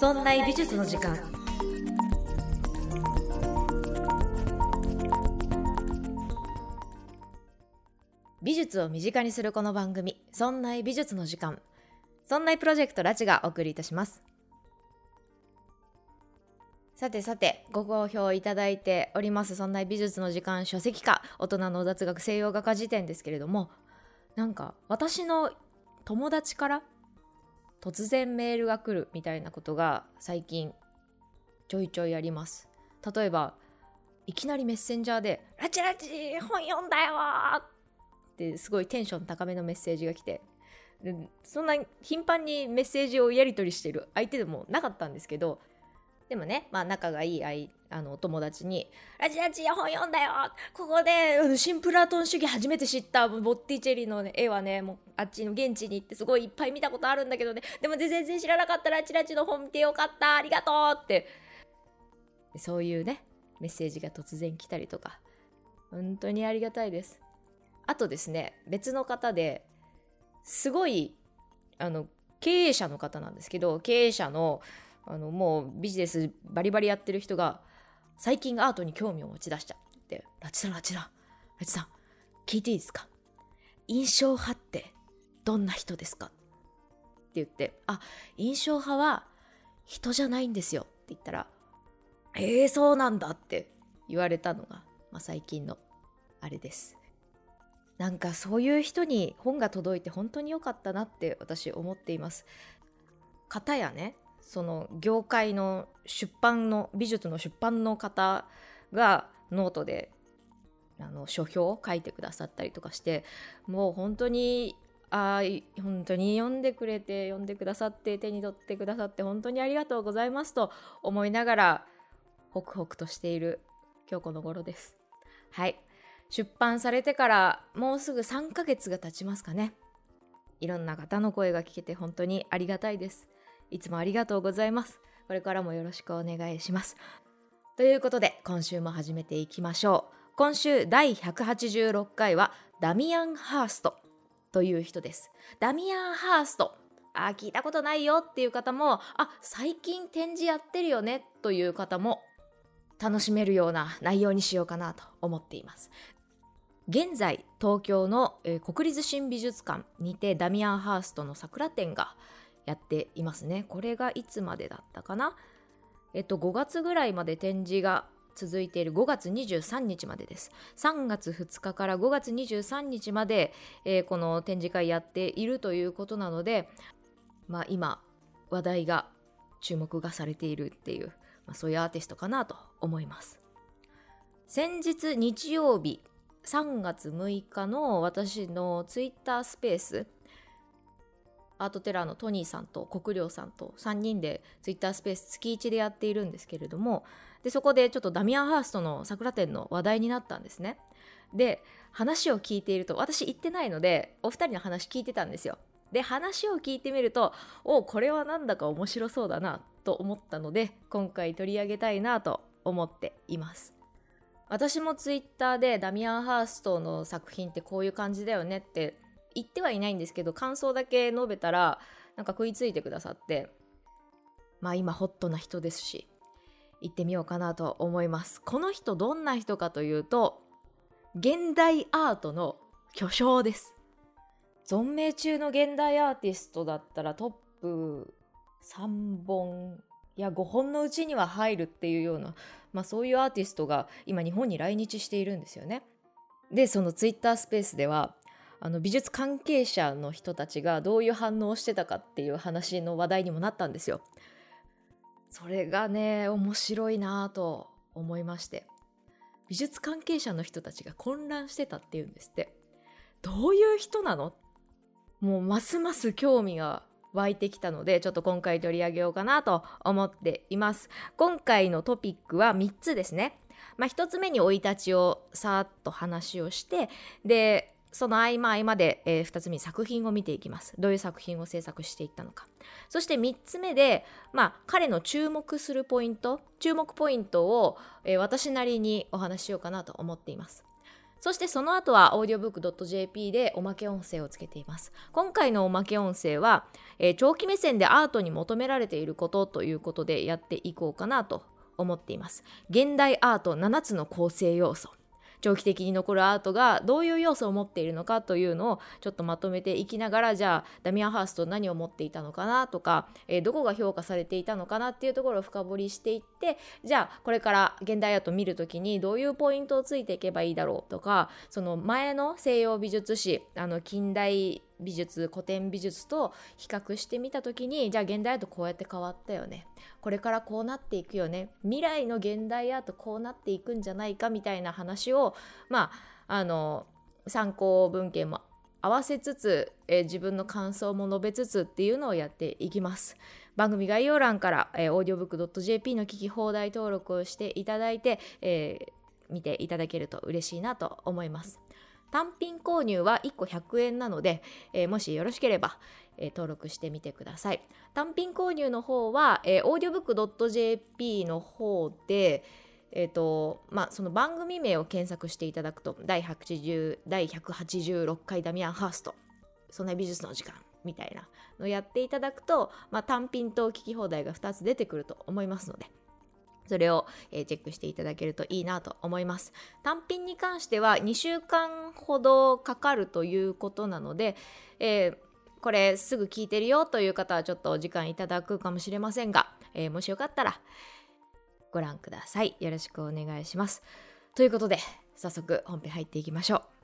そんな美術の時間。美術を身近にするこの番組「そんな美術の時間」そんなプロジェクトラチがお送りいたします。さてさてご好評いただいておりますそんな美術の時間書籍化大人の雑学西洋画家辞典ですけれどもなんか私の友達から突然メールが来るみたいなことが最近ちょいちょいあります例えばいきなりメッセンジャーで「ラチラチ本読んだよ!」ってすごいテンション高めのメッセージが来てそんな頻繁にメッセージをやり取りしてる相手でもなかったんですけどでもね、まあ、仲がいいあいあの友達に「ラジラジ本読んだよ。ここで新プラトン主義初めて知ったボッティチェリの、ね、絵はねもうあっちの現地に行ってすごいいっぱい見たことあるんだけどね。でも全然知らなかったラチラチの本見てよかった。ありがとう」って。そういうねメッセージが突然来たりとか。本当にありがたいです。あとですね別の方ですごいあの経営者の方なんですけど経営者のあのもうビジネスバリバリやってる人が最近アートに興味を持ち出したって。ラチさんラチさん。ラチさん聞いていいですか？印象派ってどんな人ですか？って言って。あ印象派は人じゃないんですよ。って言ったらえー、そうなんだって言われたのが、まあ、最近のあれです。なんかそういう人に本が届いて本当に良かったなって私思っています。方やねその業界の出版の美術の出版の方がノートであの書評を書いてくださったりとかしてもう本当にあ本当に読んでくれて読んでくださって手に取ってくださって本当にありがとうございますと思いながらホクホクとしている今日この頃です。はい出版されてからもうすぐ3ヶ月が経ちますかね。いろんな方の声が聞けて本当にありがたいです。いつもありがとうございます。これからもよろしくお願いします。ということで今週も始めていきましょう。今週第186回はダミアン・ハーストという人です。ダミアン・ハースト。あ、聞いたことないよっていう方も、あ、最近展示やってるよねという方も楽しめるような内容にしようかなと思っています。現在東京の、えー、国立新美術館にてダミアン・ハーストの桜展がやっていますね。これがいつまでだったかな？えっと5月ぐらいまで展示が続いている。5月23日までです。3月2日から5月23日まで、えー、この展示会やっているということなので、まあ、今話題が注目がされているっていう、まあ、そういうアーティストかなと思います。先日日曜日3月6日の私のツイッタースペースアートテラーのトニーさんと国領さんと3人でツイッタースペース月1でやっているんですけれどもでそこでちょっとダミアン・ハーストの桜展の話題になったんですね。で話を聞いていると私行ってないのでお二人の話聞いてたんですよ。で話を聞いてみるとおこれはなんだか面白そうだなと思ったので今回取り上げたいなと思っています。私もツイッターでダミアン・ハーストの作品ってこういう感じだよねって言ってはいないんですけど感想だけ述べたらなんか食いついてくださってまあ今ホットな人ですし行ってみようかなと思いますこの人どんな人かというと現代アートの巨匠です存命中の現代アーティストだったらトップ3本いや5本のうちには入るっていうような、まあ、そういうアーティストが今日本に来日しているんですよね。でそのツイッタースペースではあの美術関係者の人たちがどういう反応をしてたかっていう話の話題にもなったんですよ。それがね面白いなと思いまして。美術関係者の人たちが混乱してたっていうんですって。どういう人なの？もうますます興味が湧いてきたのでちょっと今回取り上げようかなと思っています。今回のトピックは3つですね。まあ、1つ目に生い立ちをさーっと話をしてでその合間合間で、えー、2つ目作品を見ていきます。どういう作品を制作していったのか。そして3つ目で、まあ、彼の注目するポイント注目ポイントを、えー、私なりにお話ししようかなと思っています。そしてその後は audiobook.jp でおまけ音声をつけています。今回のおまけ音声は、えー、長期目線でアートに求められていることということでやっていこうかなと思っています。現代アート7つの構成要素。長期的に残るアートがどういう要素を持っているのかというのをちょっとまとめていきながらじゃあダミアン・ハースト何を持っていたのかなとか、えー、どこが評価されていたのかなっていうところを深掘りしていってじゃあこれから現代アート見る時にどういうポイントをついていけばいいだろうとかその前の西洋美術史あの近代美術古典美術と比較してみた時にじゃあ現代アートこうやって変わったよねこれからこうなっていくよね未来の現代アートこうなっていくんじゃないかみたいな話をまああの参考文献も合わせつつ、えー、自分の感想も述べつつっていうのをやっていきます。番組概要欄から、えー、audiobook.jp の聞き放題登録をしていただいて、えー、見ていただけると嬉しいなと思います。単品購入は1個100円なので、えー、もしよろしければ、えー、登録してみてください。単品購入の方は、えー、audiobook.jp の方で、えーとまあ、その番組名を検索していただくと第80第186回ダミアン・ハーストそんな美術の時間みたいなのをやっていただくと、まあ、単品と聞き放題が2つ出てくると思いますのでそれを、え、チェックしていただけるといいなと思います。単品に関しては2週間ほどかかるということなので、えー、これすぐ聞いてるよという方はちょっとお時間いただくかもしれませんが、えー、もしよかったらご覧ください。よろしくお願いします。ということで、早速本編入っていきましょう。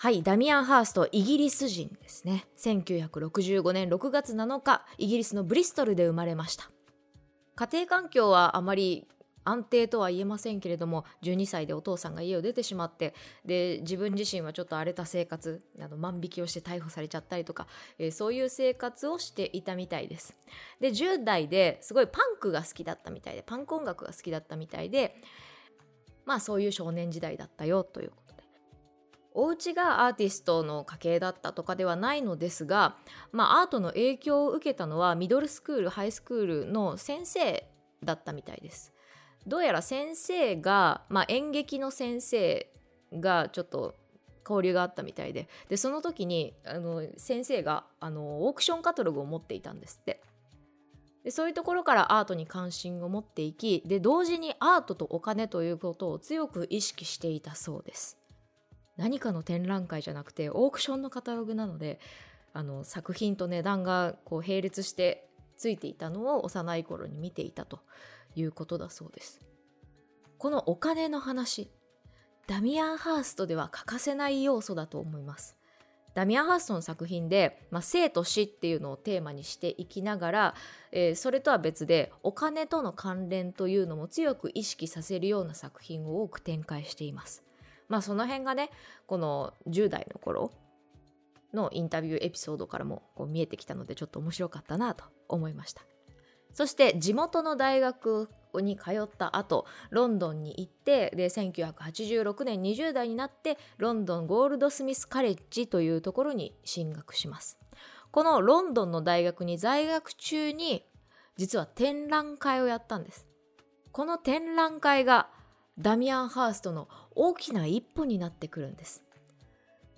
はい、ダミアン・ハースト、イギリス人ですね。1965年6月7日、イギリスのブリストルで生まれました。家庭環境はあまり安定とは言えませんけれども12歳でお父さんが家を出てしまってで自分自身はちょっと荒れた生活あの万引きをして逮捕されちゃったりとか、えー、そういう生活をしていたみたいですで10代ですごいパンクが好きだったみたいでパンク音楽が好きだったみたいでまあそういう少年時代だったよということお家がアーティストの家系だったとかではないのですが、まあ、アートの影響を受けたのはミドルスクールハイスクールの先生だったみたいです。どうやら先生が、まあ、演劇の先生がちょっと交流があったみたいででその時にあの先生があのオークションカタログを持っていたんですってでそういうところからアートに関心を持っていきで同時にアートとお金ということを強く意識していたそうです何かの展覧会じゃなくてオークションのカタログなのであの作品と値段がこう並列してついていたのを幼い頃に見ていたということだそうです。このお金の話ダミアン・ハーストでは欠かせない要素だと思います。ダミアン・ハーストの作品で、まあ、生と死っていうのをテーマにしていきながら、えー、それとは別でお金との関連というのも強く意識させるような作品を多く展開しています。まあその辺がねこの10代の頃のインタビューエピソードからもこう見えてきたのでちょっと面白かったなと思いました。そして地元の大学に通った後ロンドンに行ってで1986年20代になってロンドンゴールドスミスカレッジというところに進学します。このロンドンの大学に在学中に実は展覧会をやったんです。この展覧会がダミアン・ハーストの大きな一歩になってくるんです。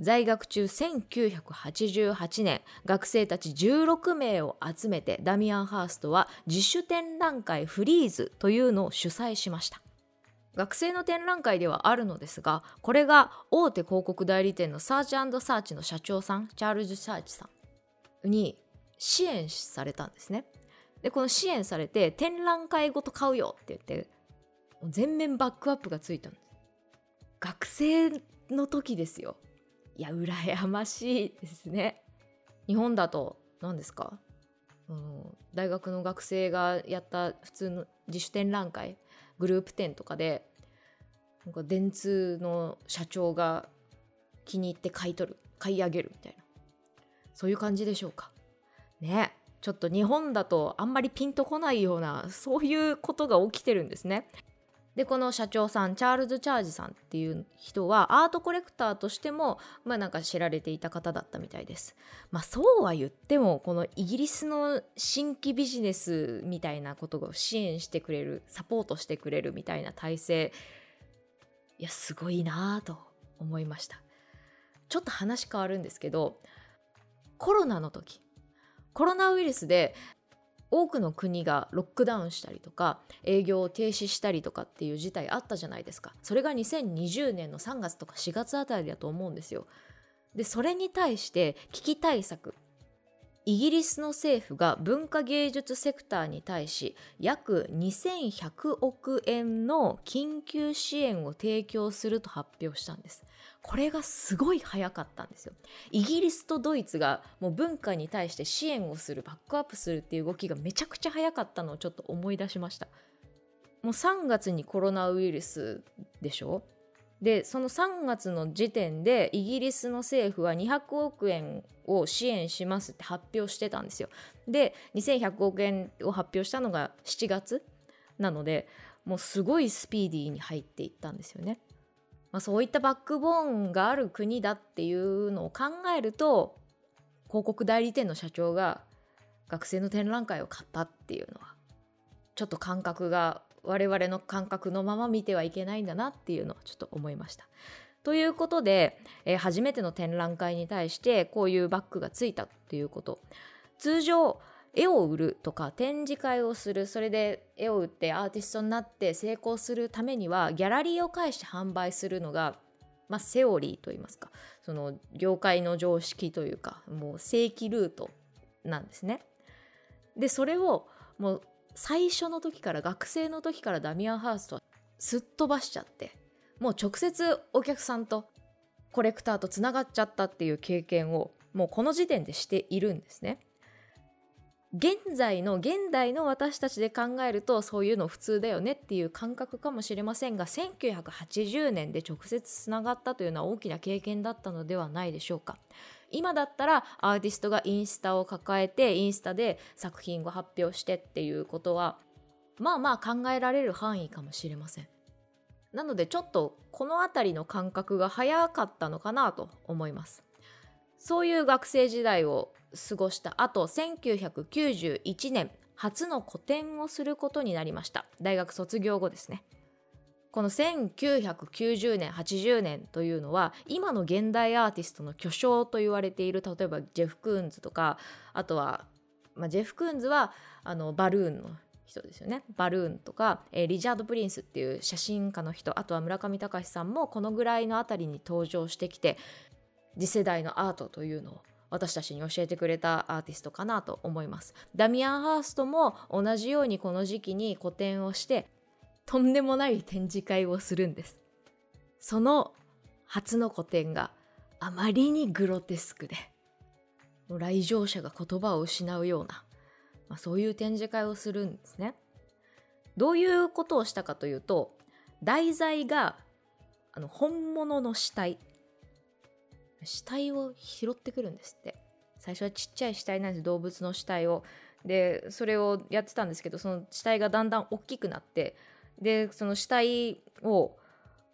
在学中1988年学生たち16名を集めてダミアン・ハーストは自主展覧会フリーズというのを主催しました。学生の展覧会ではあるのですがこれが大手広告代理店のサーチサーチの社長さんチャールズ・サーチさんに支援されたんですね。でこの支援されて展覧会ごと買うよって言って全面バックアップがついたんです。学生の時ですよ。いや羨ましいですね。日本だと何ですか、うん、大学の学生がやった普通の自主展覧会グループ展とかでなんか電通の社長が気に入って買い取る買い上げるみたいな。そういう感じでしょうか。ねちょっと日本だとあんまりピンとこないようなそういうことが起きてるんですね。でこの社長さんチャールズ・チャージさんっていう人はアートコレクターとしてもまあなんか知られていた方だったみたいです。まあそうは言ってもこのイギリスの新規ビジネスみたいなことを支援してくれるサポートしてくれるみたいな体制いやすごいなと思いました。ちょっと話変わるんですけどコロナの時コロナウイルスで多くの国がロックダウンしたりとか営業を停止したりとかっていう事態あったじゃないですか。それが2020年の3月とか4月あたりだと思うんですよ。でそれに対して危機対策イギリスの政府が文化芸術セクターに対し約2100億円の緊急支援を提供すると発表したんです。これがすごい早かったんですよ。イギリスとドイツがもう文化に対して支援をするバックアップするっていう動きがめちゃくちゃ早かったのをちょっと思い出しました。もう3月にコロナウイルスでしょ？でその3月の時点でイギリスの政府は200億円を支援しますって発表してたんですよ。で2100億円を発表したのが7月なのでもうすごいスピーディーに入っていったんですよね。まあ、そういったバックボーンがある国だっていうのを考えると広告代理店の社長が学生の展覧会を買ったっていうのはちょっと感覚が我々の感覚のまま見てはいけないんだなっていうのをちょっと思いました。ということで、えー、初めての展覧会に対してこういうバッグがついたっていうこと通常絵を売るとか展示会をするそれで絵を売ってアーティストになって成功するためにはギャラリーを介して販売するのが、まあ、セオリーといいますかその業界の常識というかもう正規ルートなんですね。でそれをもう最初の時から学生の時からダミアン・ハーストはすっ飛ばしちゃってもう直接お客さんとコレクターとつながっちゃったっていう経験をもうこの時点でしているんですね。現在の現代の私たちで考えるとそういうの普通だよねっていう感覚かもしれませんが1980年で直接つながったというのは大きな経験だったのではないでしょうか。今だったらアーティストがインスタを抱えてインスタで作品を発表してっていうことはまあまあ考えられる範囲かもしれません。なのでちょっとこの辺りの感覚が早かったのかなと思います。そういう学生時代を過ごした後1991年初の個展をすることになりました。大学卒業後ですね。この1990年80年というのは今の現代アーティストの巨匠と言われている例えばジェフ・クーンズとかあとは、まあ、ジェフ・クーンズはあのバルーンの人ですよね。バルーンとか、えー、リチャード・プリンスっていう写真家の人あとは村上隆さんもこのぐらいの辺りに登場してきて次世代のアートというのを私たちに教えてくれたアーティストかなと思います。ダミアン・ハーストも同じようにこの時期に個展をしてとんでもない展示会をするんです。その初の個展があまりにグロテスクで来場者が言葉を失うような、まあ、そういう展示会をするんですね。どういうことをしたかというと題材があの本物の死体死体を拾ってくるんですって。最初はちっちゃい死体なんです動物の死体を。でそれをやってたんですけどその死体がだんだん大きくなってでその死体を、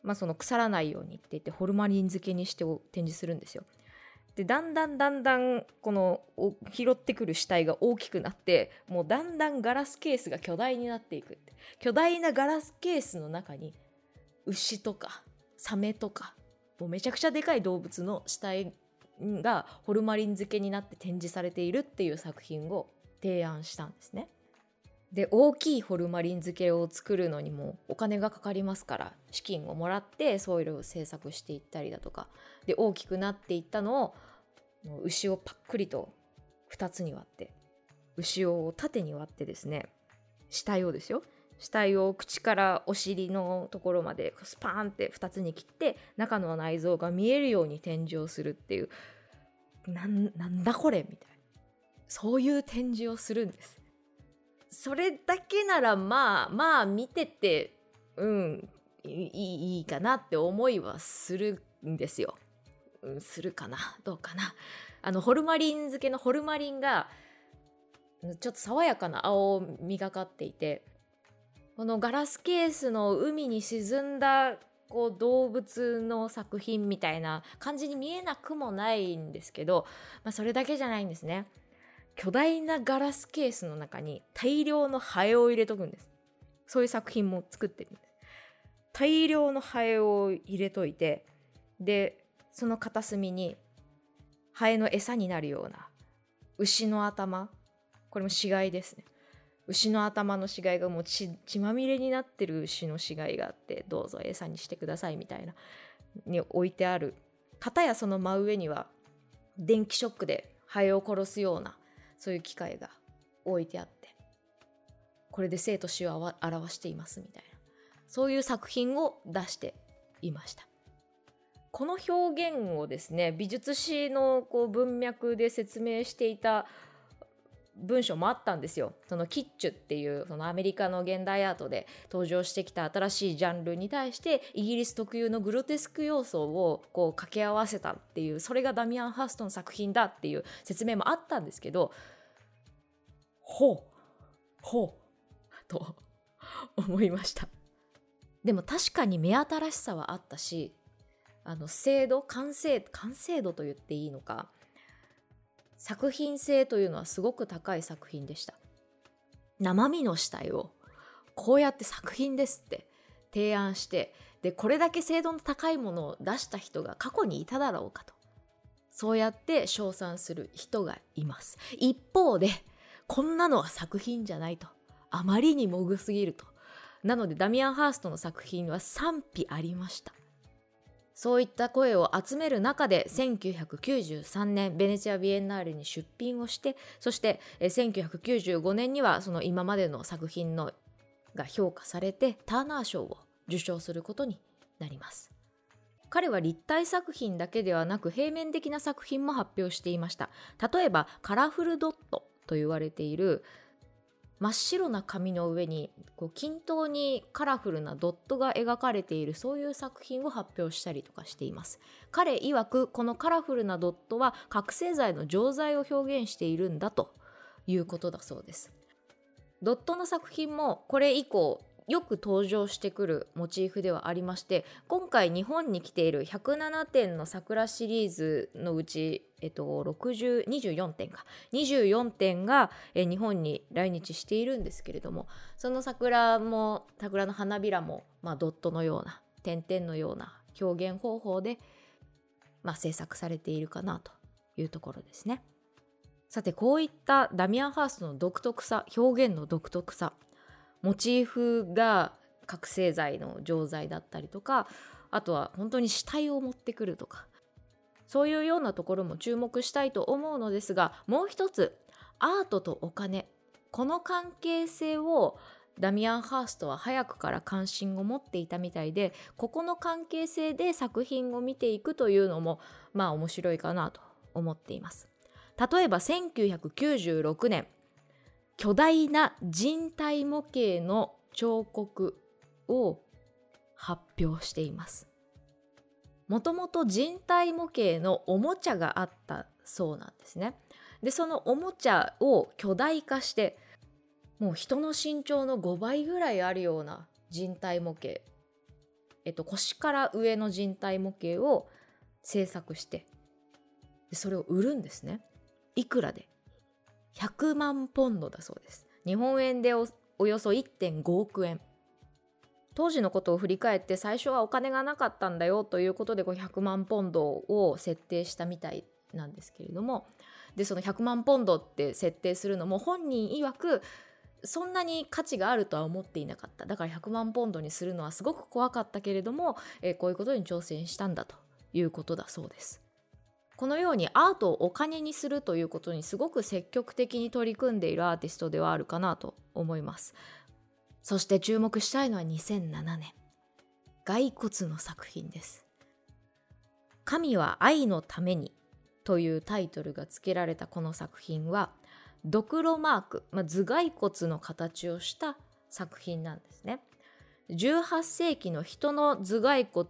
まあ、その腐らないようにって言ってホルマリン漬けにして展示するんですよ。でだんだんだんだんこの拾ってくる死体が大きくなってもうだんだんガラスケースが巨大になっていく巨大なガラスケースの中に牛とかサメとかもうめちゃくちゃでかい動物の死体がホルマリン漬けになって展示されているっていう作品を提案したんですね。で大きいホルマリン漬けを作るのにもお金がかかりますから資金をもらってソイルを製作していったりだとかで大きくなっていったのを牛をパックリと2つに割って牛を縦に割ってですね死体をですよ体を口からお尻のところまでスパーンって2つに切って中の内臓が見えるように展示をするっていう。なんだこれみたいな。そういう展示をするんです。それだけならまあまあ見ててうんいいいいかなって思いはするんですよ、うん、するかな。どうかな。あのホルマリン漬けのホルマリンがちょっと爽やかな青みがかっていてこのガラスケースの海に沈んだこう動物の作品みたいな感じに見えなくもないんですけど、まあ、それだけじゃないんですね。巨大なガラスケースの中に大量のハエを入れとくんです。そういう作品も作ってるんです。大量のハエを入れといてでその片隅にハエの餌になるような牛の頭。これも死骸ですね。牛の頭の死骸がもう血まみれになってる牛の死骸があってどうぞ餌にしてくださいみたいなに置いてある。片やその真上には電気ショックでハエを殺すようなそういう機械が置いてあってこれで生と死を表していますみたいな。そういう作品を出していました。この表現をですね美術史のこう文脈で説明していた文章もあったんですよ。そのキッチュっていうそのアメリカの現代アートで登場してきた新しいジャンルに対してイギリス特有のグロテスク要素をこう掛け合わせたっていうそれがダミアン・ハーストの作品だっていう説明もあったんですけどほうほうと思いましたでも確かに目新しさはあったしあの精度完成完成度と言っていいのか作品性というのはすごく高い作品でした。生身の死体をこうやって作品ですって提案してでこれだけ精度の高いものを出した人が過去にいただろうかと。そうやって称賛する人がいます。一方でこんなのは作品じゃないと。あまりにもぐすぎると。なのでダミアン・ハーストの作品は賛否ありました。そういった声を集める中で1993年ベネチア・ビエンナーレに出品をしてそして1995年にはその今までの作品のが評価されてターナー賞を受賞することになります。彼は立体作品だけではなく平面的な作品も発表していました。例えばカラフルドットと言われている真っ白な紙の上にこう均等にカラフルなドットが描かれているそういう作品を発表したりとかしています。彼曰くこのカラフルなドットは覚醒剤の錠剤を表現しているんだということだそうです。ドットの作品もこれ以降よく登場してくるモチーフではありまして今回日本に来ている107点の桜シリーズのうち、えっと、24点か24点が日本に来日しているんですけれどもその桜も桜の花びらも、まあ、ドットのような点々のような表現方法で、まあ、制作されているかなというところですね。さてこういったダミアン・ハーストの独特さ表現の独特さモチーフが覚醒剤の錠剤だったりとかあとは本当に死体を持ってくるとかそういうようなところも注目したいと思うのですがもう一つアートとお金。この関係性をダミアン・ハーストは早くから関心を持っていたみたいでここの関係性で作品を見ていくというのもまあ面白いかなと思っています。例えば1996年巨大な人体模型の彫刻を発表しています。もともと人体模型のおもちゃがあったそうなんですね。でそのおもちゃを巨大化してもう人の身長の5倍ぐらいあるような人体模型。えっと腰から上の人体模型を制作してでそれを売るんですね。いくらで？100万ポンドだそうです。日本円でおよそ1.5億円。当時のことを振り返って最初はお金がなかったんだよということで100万ポンドを設定したみたいなんですけれども。でその100万ポンドって設定するのも本人曰くそんなに価値があるとは思っていなかった。だから100万ポンドにするのはすごく怖かったけれども、えー、こういうことに挑戦したんだということだそうです。このようにアートをお金にするということにすごく積極的に取り組んでいるアーティストではあるかなと思います。そして注目したいのは2007年。骸骨の作品です。神は愛のためにというタイトルが付けられたこの作品はドクロマーク、まあ、頭蓋骨の形をした作品なんですね。18世紀の人の頭蓋骨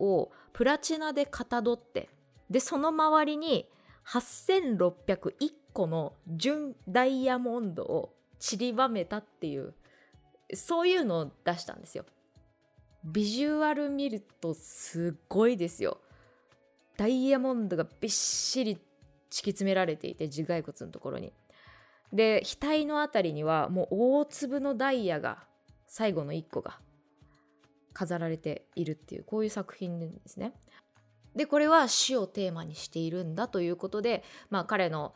をプラチナでかたどってでその周りに8601個の純ダイヤモンドを散りばめたっていうそういうのを出したんですよ。ビジュアル見るとすごいですよ。ダイヤモンドがびっしり敷き詰められていて頭蓋骨のところに。で額のあたりにはもう大粒のダイヤが最後の1個が飾られているっていうこういう作品ですね。でこれは死をテーマにしているんだということで、まあ、彼の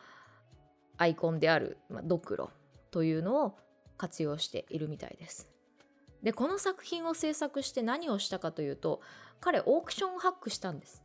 アイコンである、まあ、ドクロというのを活用しているみたいです。でこの作品を制作して何をしたかというと彼オークションをハックしたんです。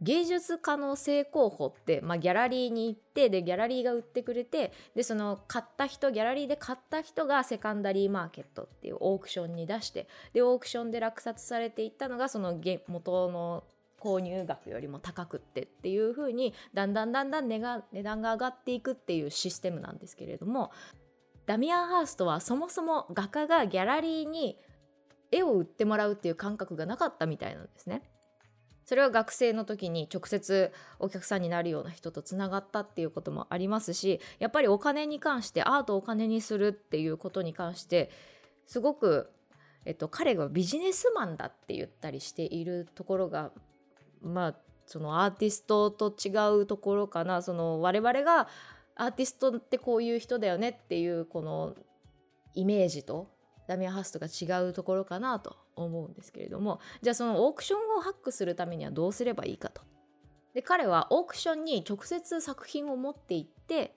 芸術家の正候補って、まあ、ギャラリーに行ってでギャラリーが売ってくれてでその買った人ギャラリーで買った人がセカンダリーマーケットっていうオークションに出してでオークションで落札されていったのがその元の購入額よりも高くってっていう風にだんだんだんだん値が値段が上がっていくっていうシステムなんですけれどもダミアン・ハーストはそもそも画家がギャラリーに絵を売ってもらうっていう感覚がなかったみたいなんですね。それは学生の時に直接お客さんになるような人とつながったっていうこともありますしやっぱりお金に関してアートをお金にするっていうことに関してすごく、えっと、彼がビジネスマンだって言ったりしているところがまあそのアーティストと違うところかなその我々がアーティストってこういう人だよねっていうこのイメージとダミアン・ハーストが違うところかなと思うんですけれどもじゃあそのオークションをハックするためにはどうすればいいかと。で彼はオークションに直接作品を持って行って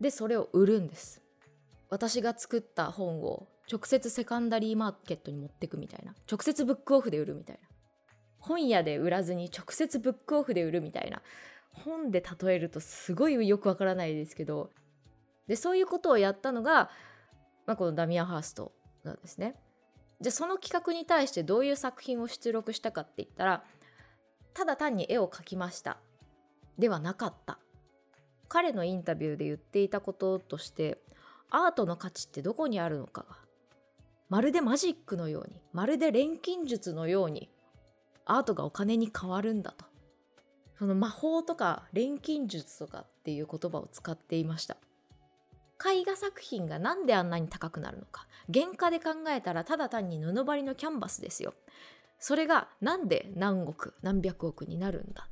でそれを売るんです。私が作った本を直接セカンダリーマーケットに持ってくみたいな直接ブックオフで売るみたいな本屋で売らずに直接ブックオフで売るみたいな。本で例えるとすごいよくわからないですけど。でそういうことをやったのが、まあ、このダミアン・ハーストなんですね。じゃあその企画に対してどういう作品を出力したかって言ったらただ単に絵を描きました。ではなかった。彼のインタビューで言っていたこととしてアートの価値ってどこにあるのかがまるでマジックのようにまるで錬金術のようにアートがお金に変わるんだと。その魔法とか錬金術とかっていう言葉を使っていました。絵画作品が何であんなに高くなるのか。原価で考えたらただ単に布張りのキャンバスですよ。それがなんで何億何百億になるんだ。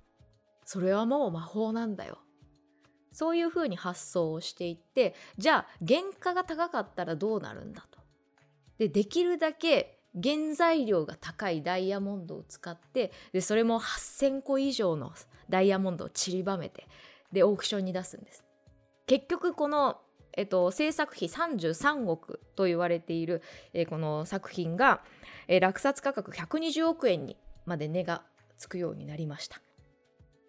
それはもう魔法なんだよ。そういうふうに発想をしていってじゃあ原価が高かったらどうなるんだと。でできるだけ原材料が高いダイヤモンドを使ってでそれも8,000個以上のダイヤモンドを散りばめてでオークションに出すんです。結局このえっと、制作費33億と言われている、えー、この作品が、えー、落札価格120億円にまで値がつくようになりました。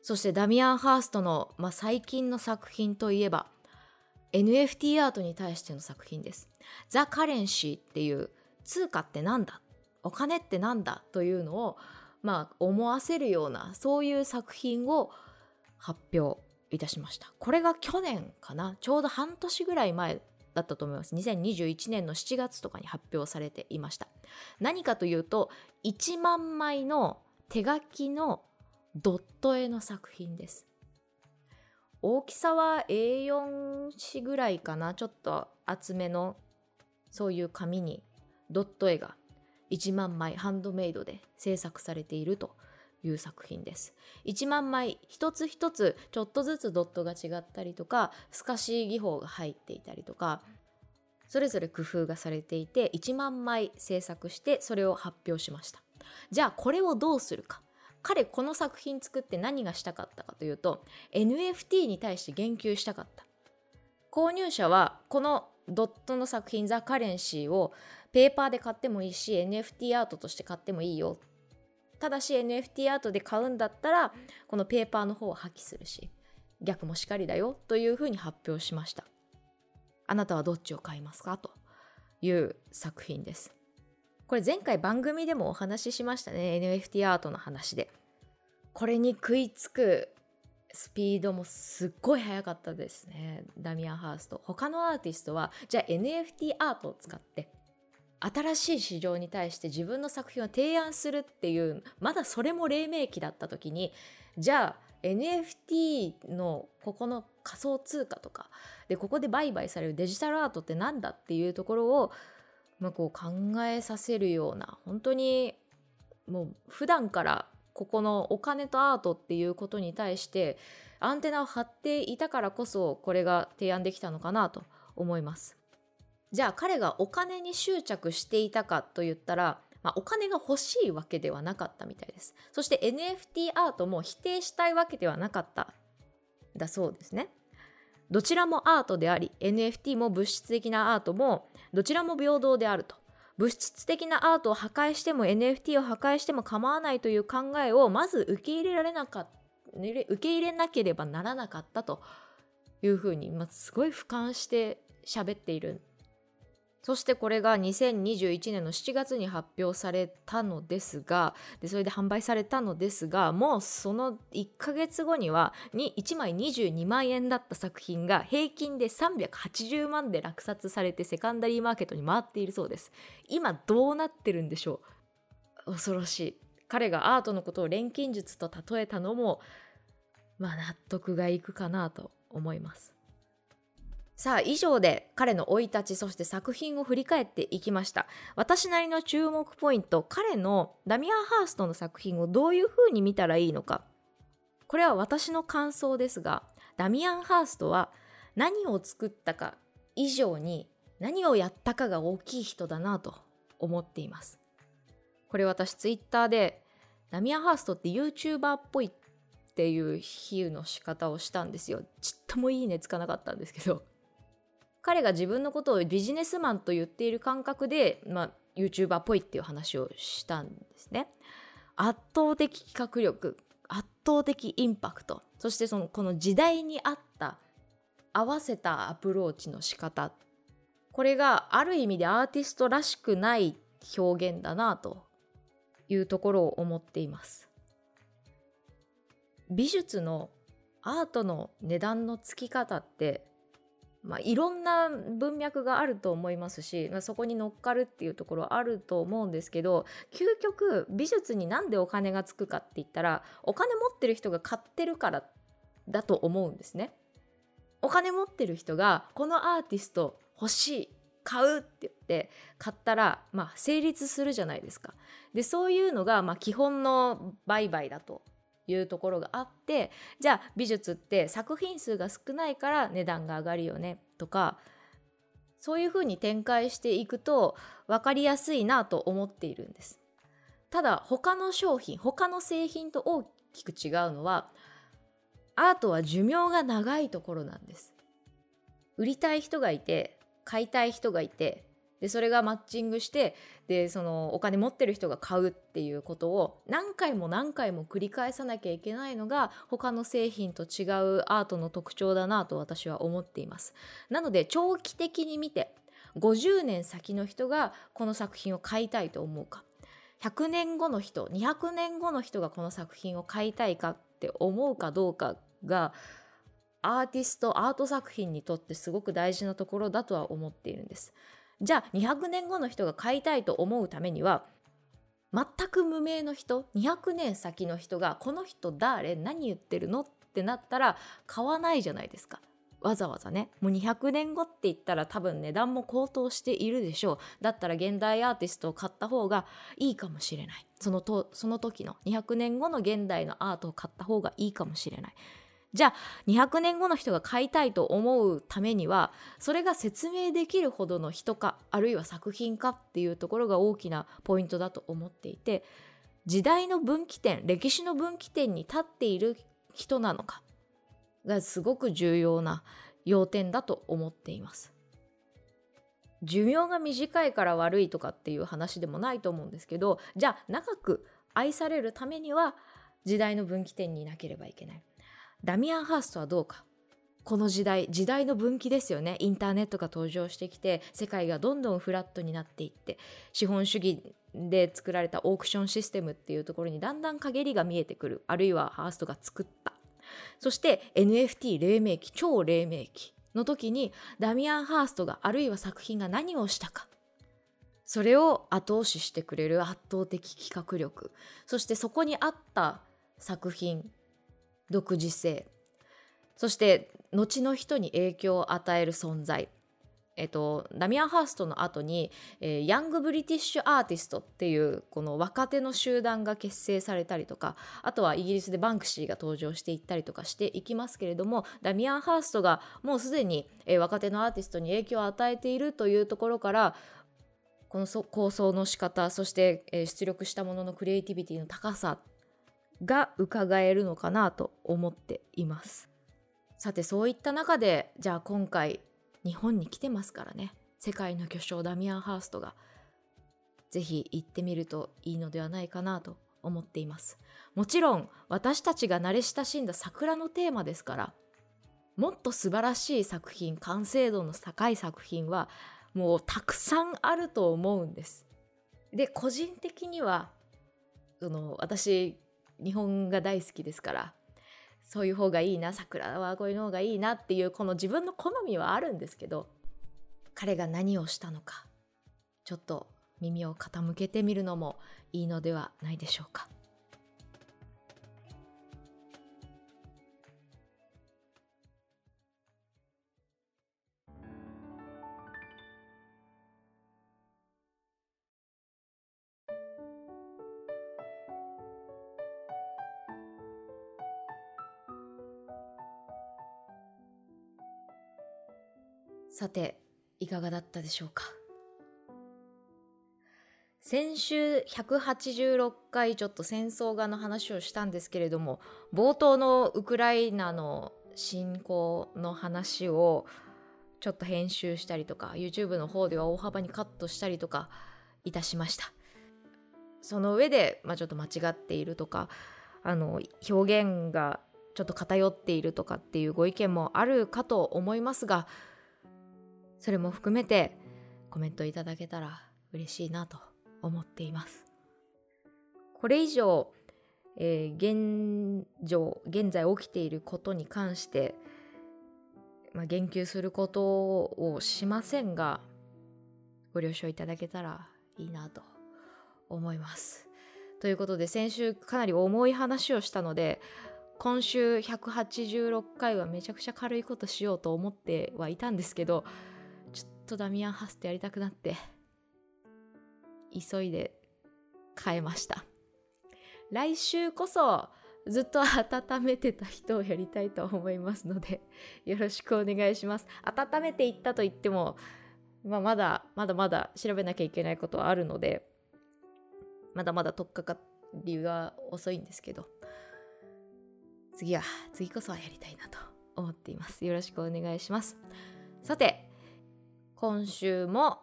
そしてダミアン・ハーストの、まあ、最近の作品といえば NFT アートに対しての作品です。ザ・カレンシーっていう通貨ってなんだ？お金ってなんだ？というのを、まあ、思わせるようなそういう作品を発表いたしました。これが去年かな？ちょうど半年ぐらい前だったと思います。2021年の7月とかに発表されていました。何かというと1万枚の手書きのドット絵の作品です。大きさは A4 紙ぐらいかな？ちょっと厚めのそういう紙にドット絵が1万枚ハンドメイドで制作されているという作品です。1万枚一つ一つちょっとずつドットが違ったりとか透かし技法が入っていたりとかそれぞれ工夫がされていて1万枚制作してそれを発表しました。じゃあこれをどうするか。彼この作品作って何がしたかったかというと NFT に対して言及したかった。購入者はこのドットの作品ザ・カレンシーをペーパーで買ってもいいし NFT アートとして買ってもいいよ。ただし NFT アートで買うんだったらこのペーパーの方を破棄するし逆もしかりだよというふうに発表しました。あなたはどっちを買いますか？という作品です。これ前回番組でもお話ししましたね NFT アートの話で。これに食いつくスピードもすっごい速かったですねダミアン・ハースト。他のアーティストはじゃあ NFT アートを使って新しい市場に対して自分の作品を提案するっていうまだそれも黎明期だった時にじゃあ NFT のここの仮想通貨とかでここで売買されるデジタルアートって何だっていうところをまあ、こう考えさせるような本当にもう普段からここのお金とアートっていうことに対してアンテナを張っていたからこそこれが提案できたのかなと思います。じゃあ彼がお金に執着していたかと言ったら、まあ、お金が欲しいわけではなかったみたいです。そして NFT アートも否定したいわけではなかっただそうですね。どちらもアートであり NFT も物質的なアートもどちらも平等であると物質的なアートを破壊しても NFT を破壊しても構わないという考えをまず受け入れられなか受け入れなければならなかったというふうに、まあ、すごい俯瞰して喋っているそしてこれが2021年の7月に発表されたのですがでそれで販売されたのですがもうその1ヶ月後にはに1枚22万円だった作品が平均で380万で落札されてセカンダリーマーケットに回っているそうです。今どうなってるんでしょう？恐ろしい。彼がアートのことを錬金術と例えたのもまあ納得がいくかなと思います。さあ以上で彼の生い立ちそして作品を振り返っていきました。私なりの注目ポイント彼のダミアン・ハーストの作品をどういうふうに見たらいいのか。これは私の感想ですがダミアン・ハーストは何を作ったか以上に何をやったかが大きい人だなと思っています。これ私ツイッターでダミアン・ハーストって YouTuber っぽいっていう比喩の仕方をしたんですよ。ちっともいいねつかなかったんですけど。彼が自分のことをビジネスマンと言っている感覚で、まあ、YouTuber っぽいっていう話をしたんですね。圧倒的企画力圧倒的インパクト。そしてそのこの時代に合った合わせたアプローチの仕方。これがある意味でアーティストらしくない表現だなというところを思っています。美術のアートの値段のつき方ってまあ、いろんな文脈があると思いますし、まあ、そこに乗っかるっていうところあると思うんですけど究極美術になんでお金がつくかって言ったらお金持ってる人が買ってるからだと思うんですね。お金持ってる人がこのアーティスト欲しい買うって言って買ったら、まあ、成立するじゃないですか。でそういうのが、まあ、基本の売買だというところがあってじゃあ美術って作品数が少ないから値段が上がるよねとかそういうふうに展開していくと分かりやすいなと思っているんです。ただ他の商品他の製品と大きく違うのはアートは寿命が長いところなんです。売りたい人がいて買いたい人がいてでそれがマッチングしてでそのお金持ってる人が買うっていうことを何回も何回も繰り返さなきゃいけないのが他の製品と違うアートの特徴だなと私は思っています。なので長期的に見て50年先の人がこの作品を買いたいと思うか。100年後の人200年後の人がこの作品を買いたいかって思うかどうかがアーティストアート作品にとってすごく大事なところだとは思っているんです。じゃあ200年後の人が買いたいと思うためには全く無名の人200年先の人がこの人誰何言ってるのってなったら買わないじゃないですか。わざわざね。もう200年後って言ったら多分値段も高騰しているでしょう。だったら現代アーティストを買った方がいいかもしれない。そのとその時の200年後の現代のアートを買った方がいいかもしれない。じゃあ200年後の人が買いたいと思うためにはそれが説明できるほどの人かあるいは作品かっていうところが大きなポイントだと思っていて時代の分岐点歴史の分岐点に立っている人なのかがすごく重要な要点だと思っています。寿命が短いから悪いとかっていう話でもないと思うんですけどじゃあ長く愛されるためには時代の分岐点にいなければいけない。ダミアン・ハーストはどうか。この時代時代の分岐ですよね。インターネットが登場してきて世界がどんどんフラットになっていって資本主義で作られたオークションシステムっていうところにだんだん陰りが見えてくる。あるいはハーストが作った。そして NFT 黎明期超黎明期の時にダミアン・ハーストがあるいは作品が何をしたか。それを後押ししてくれる圧倒的企画力。そしてそこにあった作品独自性。そして後の人に影響を与える存在。えっと、ダミアン・ハーストの後に、えー、ヤング・ブリティッシュ・アーティストっていうこの若手の集団が結成されたりとかあとはイギリスでバンクシーが登場していったりとかしていきますけれどもダミアン・ハーストがもうすでに、えー、若手のアーティストに影響を与えているというところからこの構想の仕方そして、えー、出力したもののクリエイティビティの高さが伺えるのかなと思っています。さてそういった中でじゃあ今回日本に来てますからね。世界の巨匠ダミアン・ハーストがぜひ行ってみるといいのではないかなと思っています。もちろん私たちが慣れ親しんだ桜のテーマですからもっと素晴らしい作品完成度の高い作品はもうたくさんあると思うんです。で個人的にはその私日本が大好きですからそういう方がいいな桜はこういうの方がいいなっていうこの自分の好みはあるんですけど彼が何をしたのかちょっと耳を傾けてみるのもいいのではないでしょうか。さていかがだったでしょうか？先週186回ちょっと戦争画の話をしたんですけれども冒頭のウクライナの侵攻の話をちょっと編集したりとか YouTube の方では大幅にカットしたりとかいたしました。その上で、まあ、ちょっと間違っているとかあの表現がちょっと偏っているとかっていうご意見もあるかと思いますがそれも含めてコメントいただけたら嬉しいなと思っています。これ以上、えー、現状現在起きていることに関して、まあ、言及することをしませんがご了承いただけたらいいなと思います。ということで先週かなり重い話をしたので今週186回はめちゃくちゃ軽いことしようと思ってはいたんですけどとダミアン・ハスとやりたくなって急いで変えました。来週こそずっと温めてた人をやりたいと思いますのでよろしくお願いします。温めていったと言っても、まあ、まだまだまだ調べなきゃいけないことはあるのでまだまだ取っかかりが遅いんですけど次は次こそはやりたいなと思っています。よろしくお願いします。さて今週も、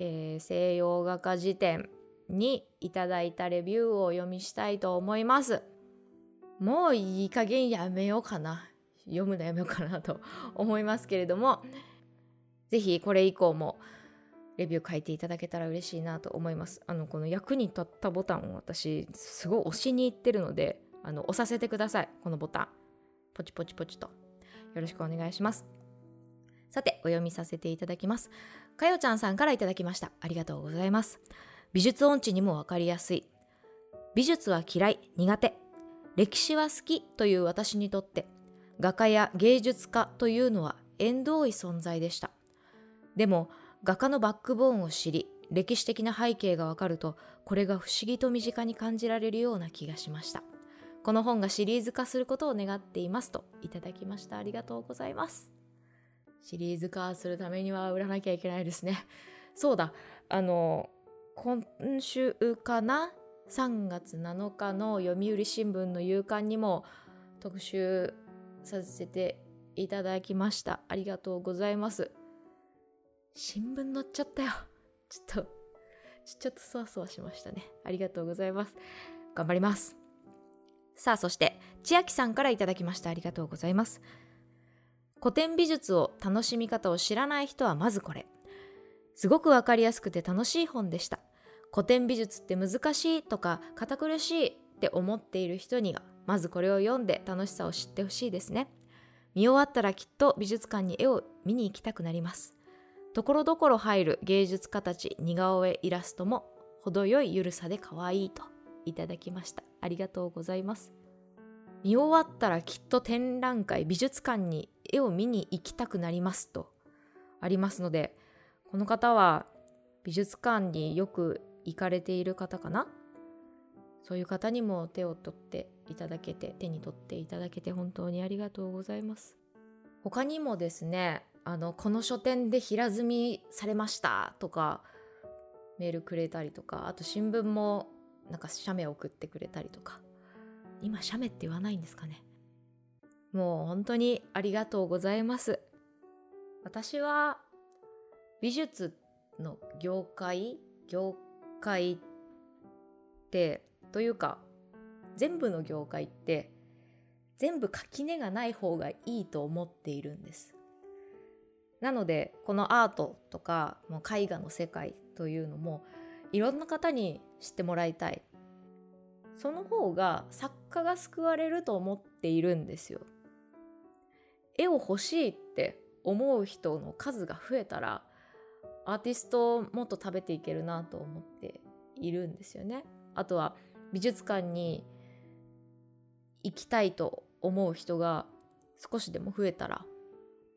えー、西洋画家辞典にいただいたレビューを読みしたいと思います。もういい加減やめようかな。読むのやめようかなと思いますけれども、ぜひこれ以降もレビュー書いていただけたら嬉しいなと思います。あの、この役に立ったボタンを私、すごい押しに行ってるので、あの、押させてください。このボタン。ポチポチポチと。よろしくお願いします。さて、お読みさせていただきます。かよちゃんさんからいただきました。ありがとうございます。美術音痴にもわかりやすい。美術は嫌い、苦手。歴史は好きという私にとって、画家や芸術家というのは縁遠い存在でした。でも、画家のバックボーンを知り、歴史的な背景がわかると、これが不思議と身近に感じられるような気がしました。この本がシリーズ化することを願っていますといただきました。ありがとうございます。シリーズ化するためには売らなきゃいけないですね。そうだ、あの、今週かな ?3 月7日の読売新聞の夕刊にも特集させていただきました。ありがとうございます。新聞載っちゃったよ。ちょっと、ちょっとそわそわしましたね。ありがとうございます。頑張ります。さあ、そして、千秋さんからいただきました。ありがとうございます。古典美術を楽しみ方を知らない人はまずこれ。すごくわかりやすくて楽しい本でした。古典美術って難しいとか堅苦しいって思っている人には、まずこれを読んで楽しさを知ってほしいですね。見終わったらきっと美術館に絵を見に行きたくなります。ところどころ入る芸術家たち似顔絵イラストも程よいゆるさで可愛いといただきました。ありがとうございます。見終わったらきっと展覧会美術館に絵を見に行きたくなりますとありますのでこの方は美術館によく行かれている方かな？そういう方にも手を取っていただけて手に取っていただけて本当にありがとうございます。他にもですねあのこの書店で平積みされましたとかメールくれたりとかあと新聞もなんか写メ送ってくれたりとか今写メって言わないんですかね？もう本当にありがとうございます。私は美術の業界業界ってというか全部の業界って全部垣根がない方がいいと思っているんです。なのでこのアートとかもう絵画の世界というのもいろんな方に知ってもらいたい。その方が作家が救われると思っているんですよ。絵を欲しいって思う人の数が増えたらアーティストをもっと食べていけるなと思っているんですよね。あとは美術館に行きたいと思う人が少しでも増えたら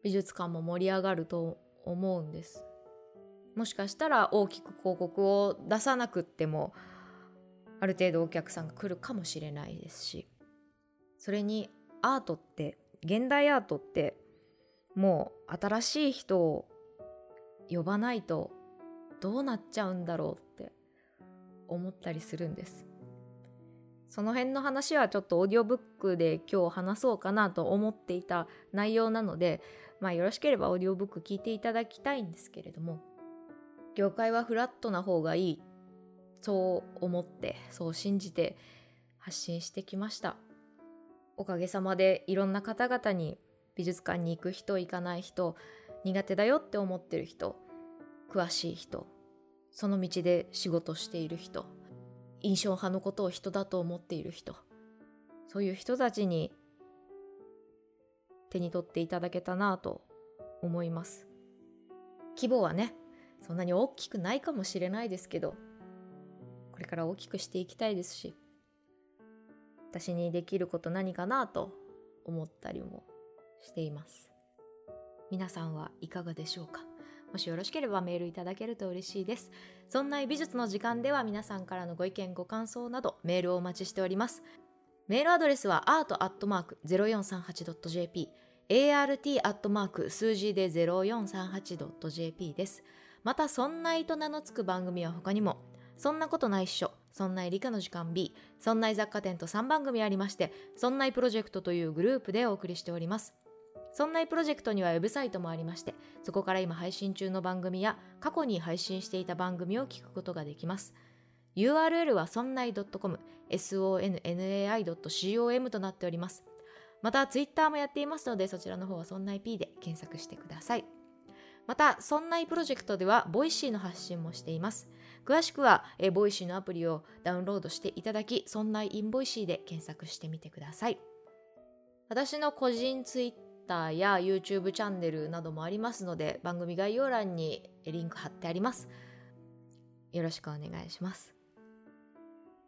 美術館も盛り上がると思うんです。もしかしたら大きく広告を出さなくってもある程度お客さんが来るかもしれないですしそれにアートって現代アートってもう新しい人を呼ばないとどうなっちゃうんだろうって思ったりするんです。その辺の話はちょっとオーディオブックで今日話そうかなと思っていた内容なのでまあよろしければオーディオブック聞いていただきたいんですけれども業界はフラットな方がいいそう思ってそう信じて発信してきました。おかげさまでいろんな方々に美術館に行く人行かない人苦手だよって思ってる人詳しい人その道で仕事している人印象派のことを人だと思っている人そういう人たちに手に取っていただけたなと思います。規模はねそんなに大きくないかもしれないですけどこれから大きくしていきたいですし私にできること何かなと思ったりもしています。皆さんはいかがでしょうか？もしよろしければメールいただけると嬉しいです。そんな美術の時間では皆さんからのご意見ご感想などメールをお待ちしております。メールアドレスは art.0438.jp art. 数字で 0438.jp です。またそんないと名の付く番組は他にもそんなことないっしょ。そんな理科の時間 B そんな雑貨店と3番組ありましてそんなプロジェクトというグループでお送りしております。そんなプロジェクトにはウェブサイトもありましてそこから今配信中の番組や過去に配信していた番組を聞くことができます。URL はそんない .com sonnai.com となっております。また Twitter もやっていますのでそちらの方はそんない P で検索してください。また、そんないプロジェクトでは、ボイシーの発信もしています。詳しくは、えボイシーのアプリをダウンロードしていただき、そんないボイシーで検索してみてください。私の個人ツイッターや YouTube チャンネルなどもありますので、番組概要欄にリンク貼ってあります。よろしくお願いします。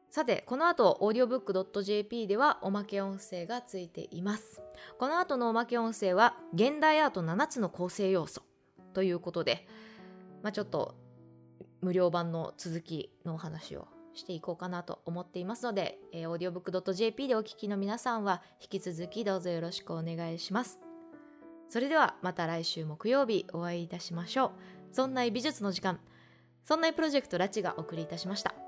さて、この後、audiobook.jp ではおまけ音声がついています。この後のおまけ音声は、現代アート7つの構成要素ということで、まあ、ちょっと無料版の続きのお話をしていこうかなと思っていますので、えー、audiobook.jp でお聞きの皆さんは引き続きどうぞよろしくお願いします。それではまた来週木曜日お会いいたしましょう。そんな美術の時間、そんなプロジェクトラチがお送りいたしました。